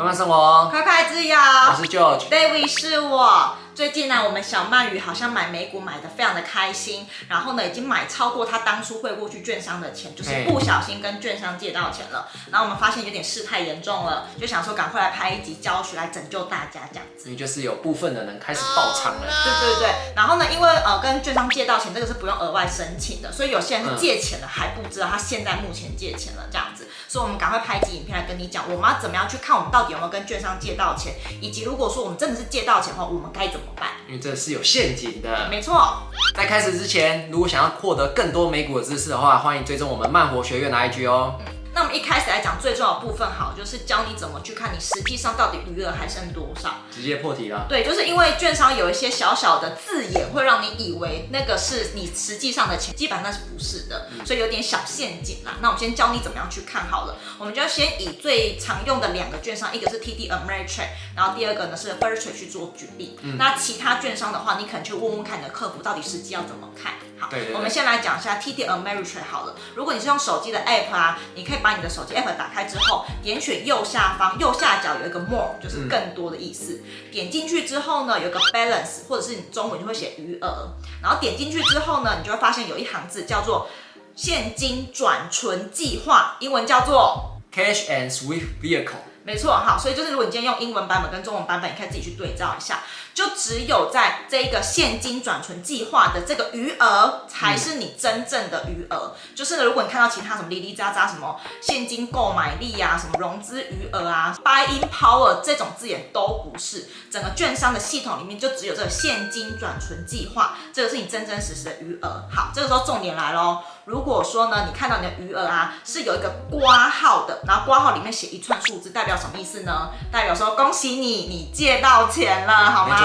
慢慢生活，快快自由。我是 George，David 是我。最近呢，我们小鳗鱼好像买美股买的非常的开心，然后呢，已经买超过他当初汇过去券商的钱，就是不小心跟券商借到钱了。然后我们发现有点事态严重了，就想说赶快来拍一集教学来拯救大家这样子。你就是有部分的人开始爆仓了。对对对。然后呢，因为呃跟券商借到钱，这个是不用额外申请的，所以有些人是借钱了还不知道他现在目前借钱了这样子。所以我们赶快拍一集影片来跟你讲，我们要怎么样去看我们到底有没有跟券商借到钱，以及如果说我们真的是借到钱的话，我们该怎么办？因为这是有陷阱的。没错。在开始之前，如果想要获得更多美股的知识的话，欢迎追踪我们慢活学院的 IG 哦。嗯那我们一开始来讲最重要的部分，好，就是教你怎么去看你实际上到底余额还剩多少。直接破题了。对，就是因为券商有一些小小的字眼，会让你以为那个是你实际上的钱，基本上那是不是的，所以有点小陷阱啦。那我们先教你怎么样去看好了。我们就要先以最常用的两个券商，一个是 TD Ameritrade，然后第二个呢是 Firstrade 去做举例。嗯。那其他券商的话，你可能去问问看你的客服到底实际要怎么看。好，对对对，我们先来讲一下 TD Ameritrade 好了。如果你是用手机的 App 啊，你可以把你的手机 App 打开之后，点选右下方右下角有一个 More，就是更多的意思。嗯、点进去之后呢，有个 Balance，或者是你中文就会写余额。然后点进去之后呢，你就会发现有一行字叫做现金转存计划，英文叫做 Cash and Swift Vehicle。没错，好，所以就是如果你今天用英文版本跟中文版本，你可以自己去对照一下。就只有在这个现金转存计划的这个余额，才是你真正的余额。就是如果你看到其他什么哩哩喳喳什么现金购买力啊，什么融资余额啊 buy in power 这种字眼都不是。整个券商的系统里面就只有这个现金转存计划，这个是你真真实实的余额。好，这个时候重点来喽。如果说呢，你看到你的余额啊是有一个括号的，然后括号里面写一串数字，代表什么意思呢？代表说恭喜你，你借到钱了，好吗？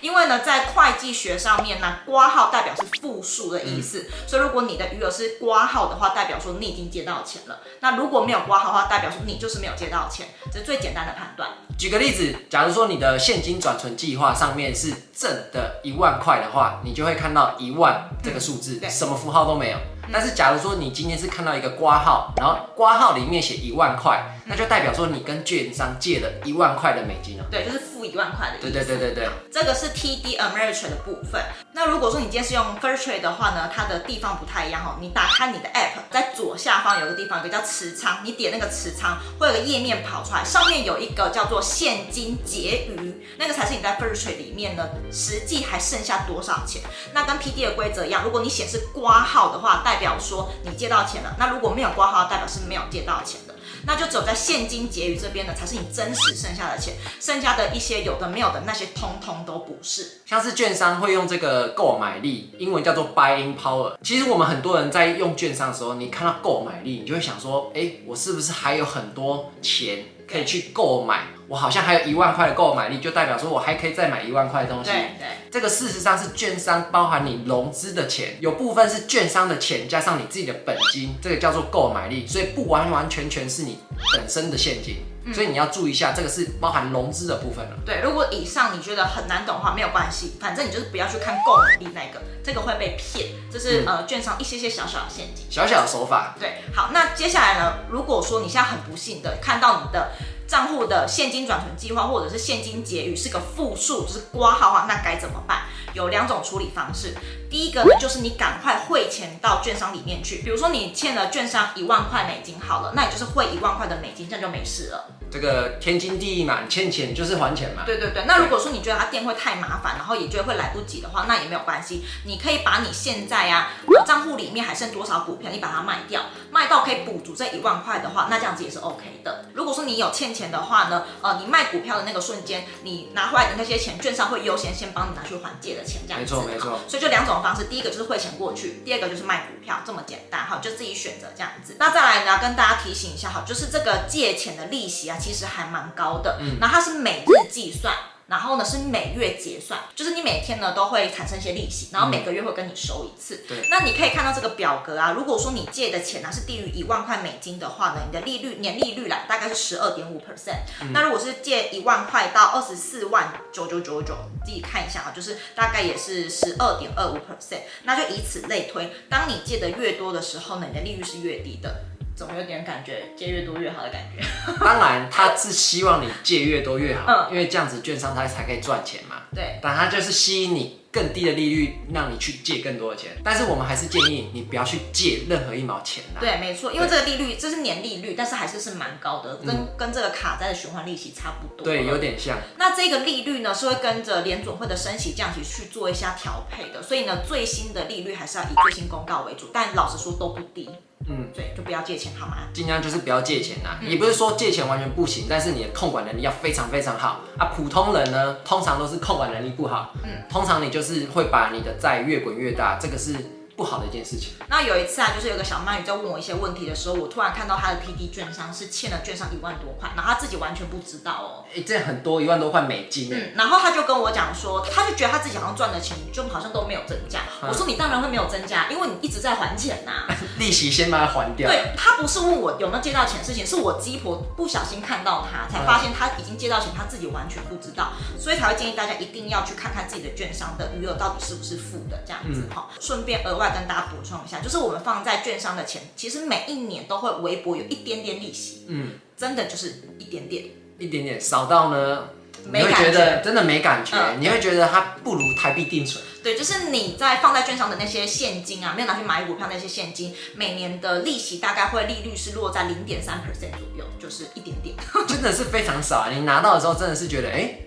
因为呢，在会计学上面呢，挂号代表是负数的意思，嗯、所以如果你的余额是挂号的话，代表说你已经借到钱了。那如果没有挂号的话，代表说你就是没有借到钱，这是最简单的判断。举个例子，假如说你的现金转存计划上面是正的一万块的话，你就会看到一万这个数字，嗯、什么符号都没有。但是，假如说你今天是看到一个挂号，然后挂号里面写一万块，那就代表说你跟券商借了一万块的美金了。对，就是付一万块的意思。对对对对对，这个是 TD Ameritrade 的部分。那如果说你今天是用 Firstrade 的话呢，它的地方不太一样哦。你打开你的 App，在左下方有个地方，有个叫持仓，你点那个持仓，会有个页面跑出来，上面有一个叫做现金结余，那个才是你在 Firstrade 里面呢，实际还剩下多少钱。那跟 PD 的规则一样，如果你显示挂号的话，代表说你借到钱了；那如果没有挂号，代表是没有借到钱的。那就只有在现金结余这边呢，才是你真实剩下的钱，剩下的一些有的没有的那些，通通都不是。像是券商会用这个购买力，英文叫做 buying power。其实我们很多人在用券商的时候，你看到购买力，你就会想说，哎，我是不是还有很多钱可以去购买？我好像还有一万块的购买力，就代表说我还可以再买一万块的东西。对对，这个事实上是券商包含你融资的钱，有部分是券商的钱加上你自己的本金，这个叫做购买力，所以不完完全全是你本身的现金。嗯、所以你要注意一下，这个是包含融资的部分了。对，如果以上你觉得很难懂的话，没有关系，反正你就是不要去看购买力那个，这个会被骗，这是、嗯、呃券商一些些小小的陷阱，小小的手法。对，好，那接下来呢，如果说你现在很不幸的看到你的。账户的现金转存计划或者是现金结余是个负数，就是挂号话，那该怎么办？有两种处理方式。第一个呢，就是你赶快汇钱到券商里面去。比如说你欠了券商一万块美金，好了，那你就是汇一万块的美金，这样就没事了。这个天经地义嘛，欠钱就是还钱嘛。对对对。那如果说你觉得他垫会太麻烦，然后也觉得会来不及的话，那也没有关系。你可以把你现在啊账户里面还剩多少股票，你把它卖掉，卖到可以补足这一万块的话，那这样子也是 OK 的。如果说你有欠钱的话呢，呃，你卖股票的那个瞬间，你拿回来的那些钱，券商会优先先帮你拿去还借的钱，这样子。没错没错。所以就两种方式，第一个就是汇钱过去，第二个就是卖股票，这么简单哈，就自己选择这样子。那再来呢，跟大家提醒一下哈，就是这个借钱的利息啊，其实还蛮高。的，嗯，然后它是每日计算，然后呢是每月结算，就是你每天呢都会产生一些利息，然后每个月会跟你收一次。对，那你可以看到这个表格啊，如果说你借的钱呢是低于一万块美金的话呢，你的利率年利率啦大概是十二点五 percent。那如果是借一万块到二十四万九九九九，自己看一下啊，就是大概也是十二点二五 percent。那就以此类推，当你借的越多的时候呢，你的利率是越低的。怎么有点感觉借越多越好的感觉？当然，他是希望你借越多越好，嗯，因为这样子券商他才可以赚钱嘛。对，但他就是吸引你更低的利率，让你去借更多的钱。但是我们还是建议你不要去借任何一毛钱啦。对，没错，因为这个利率这是年利率，但是还是是蛮高的，跟、嗯、跟这个卡债的循环利息差不多。对，有点像。那这个利率呢，是会跟着联准会的升息降息去做一下调配的，所以呢，最新的利率还是要以最新公告为主，但老实说都不低。嗯，对，就不要借钱好吗？尽量就是不要借钱呐，嗯、也不是说借钱完全不行，但是你的控管能力要非常非常好啊。普通人呢，通常都是控管能力不好，嗯，通常你就是会把你的债越滚越大，这个是。不好的一件事情。那有一次啊，就是有个小鳗鱼在问我一些问题的时候，我突然看到他的 PD 券商是欠了券商一万多块，然后他自己完全不知道哦。哎、欸，这很多一万多块美金。嗯，然后他就跟我讲说，他就觉得他自己好像赚的钱就好像都没有增加。嗯、我说你当然会没有增加，因为你一直在还钱呐、啊，利息先把它还掉。对，他不是问我有没有借到钱的事情，是我鸡婆不小心看到他才发现他已经借到钱，他自己完全不知道，所以才会建议大家一定要去看看自己的券商的余额到底是不是负的这样子哈。顺、嗯、便额外跟大家补充一下。就是我们放在券商的钱，其实每一年都会微薄有一点点利息，嗯，真的就是一点点，一点点少到呢，你会觉得真的没感觉，嗯、你会觉得它不如台币定存。对，就是你在放在券商的那些现金啊，没有拿去买股票那些现金，每年的利息大概会利率是落在零点三 percent 左右，就是一点点，真的是非常少啊！你拿到的时候真的是觉得，哎。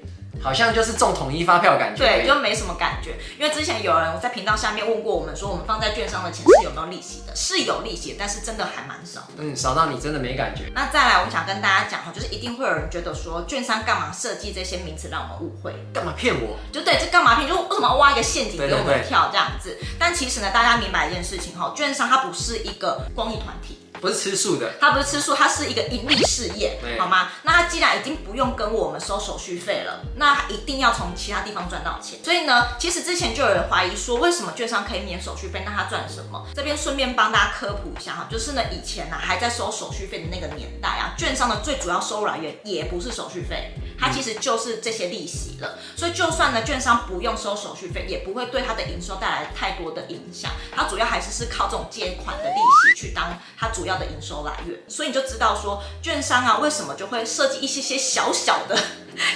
好像就是中统一发票的感觉，对，就没什么感觉。因为之前有人在频道下面问过我们，说我们放在券商的钱是有没有利息的？是有利息，但是真的还蛮少的。嗯，少到你真的没感觉。那再来，我们想跟大家讲哈，就是一定会有人觉得说，券商干嘛设计这些名词让我们误会？干嘛骗我？就对，这干嘛骗？就为什么要挖一个陷阱给我们跳这样子？但其实呢，大家明白一件事情哈，券商它不是一个公益团体。不是吃素的，他不是吃素，他是一个盈利事业，好吗？那他既然已经不用跟我们收手续费了，那他一定要从其他地方赚到钱。所以呢，其实之前就有人怀疑说，为什么券商可以免手续费？那他赚什么？这边顺便帮大家科普一下哈，就是呢，以前呢、啊、还在收手续费的那个年代啊，券商的最主要收入来源也不是手续费，它其实就是这些利息了。所以就算呢，券商不用收手续费，也不会对它的营收带来太多的影响。它主要还是是靠这种借款的利息去当它主要的营收来源。所以你就知道说，券商啊，为什么就会设计一些些小小的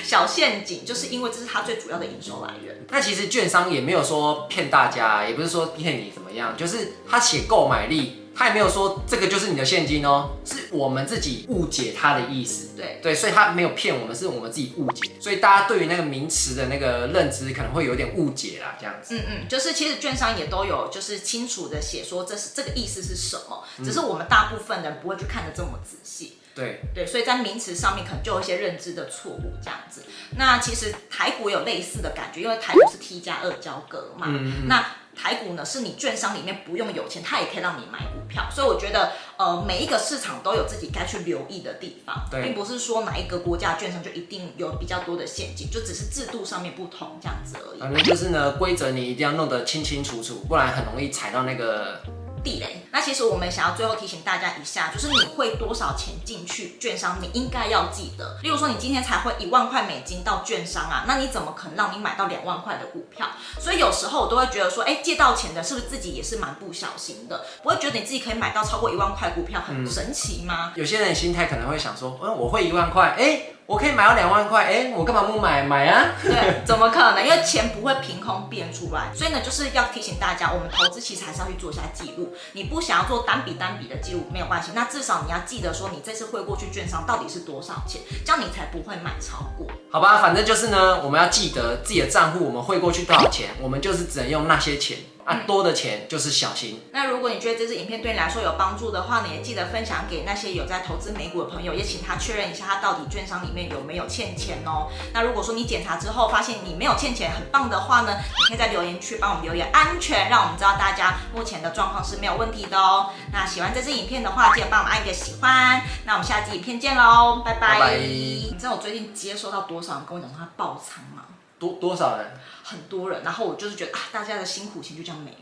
小陷阱，就是因为这是它最主要的营收来源。那其实券商也没有说骗大家，也不是说骗你怎么样，就是他写购买力。他也没有说这个就是你的现金哦，是我们自己误解他的意思。对对，所以他没有骗我们，是我们自己误解。所以大家对于那个名词的那个认知可能会有点误解啦，这样子。嗯嗯，就是其实券商也都有就是清楚的写说这是这个意思是什么，只是我们大部分人不会去看的这么仔细。对对，所以在名词上面可能就有一些认知的错误这样子。那其实台股有类似的感觉，因为台股是 T 加二交割嘛。嗯嗯。那台股呢，是你券商里面不用有钱，它也可以让你买股票，所以我觉得，呃，每一个市场都有自己该去留意的地方，对并不是说哪一个国家券商就一定有比较多的陷阱，就只是制度上面不同这样子而已。反正就是呢，规则你一定要弄得清清楚楚，不然很容易踩到那个。地雷。那其实我们想要最后提醒大家一下，就是你会多少钱进去券商，你应该要记得。例如说，你今天才汇一万块美金到券商啊，那你怎么可能让你买到两万块的股票？所以有时候我都会觉得说，哎，借到钱的是不是自己也是蛮不小心的？不会觉得你自己可以买到超过一万块股票很神奇吗？嗯，有些人心态可能会想说，嗯，我会一万块，哎。我可以买到两万块，哎、欸，我干嘛不买买啊？对，怎么可能？因为钱不会凭空变出来，所以呢，就是要提醒大家，我们投资其实还是要去做一下记录。你不想要做单笔单笔的记录没有关系，那至少你要记得说，你这次汇过去券商到底是多少钱，这样你才不会买超过。好吧，反正就是呢，我们要记得自己的账户，我们汇过去多少钱，我们就是只能用那些钱。啊，多的钱就是小心。那如果你觉得这支影片对你来说有帮助的话，你也记得分享给那些有在投资美股的朋友，也请他确认一下他到底券商里面有没有欠钱哦。那如果说你检查之后发现你没有欠钱，很棒的话呢，你可以在留言区帮我们留言安全，让我们知道大家目前的状况是没有问题的哦。那喜欢这支影片的话，记得帮我们按一个喜欢。那我们下期影片见喽，拜拜。拜拜。你知道我最近接收到多少人跟我讲说他爆仓吗？多多少人？很多人，然后我就是觉得啊，大家的辛苦钱就这样没了，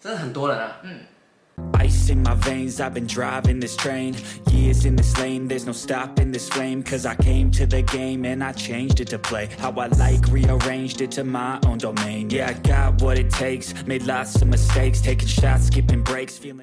真的很多人啊。嗯。Ice in my veins, I've been driving this train. Years in this lane, there's no stopping this flame. Cause I came to the game and I changed it to play. How I like, rearranged it to my own domain. Yeah, I got what it takes, made lots of mistakes, taking shots, skipping breaks, feeling.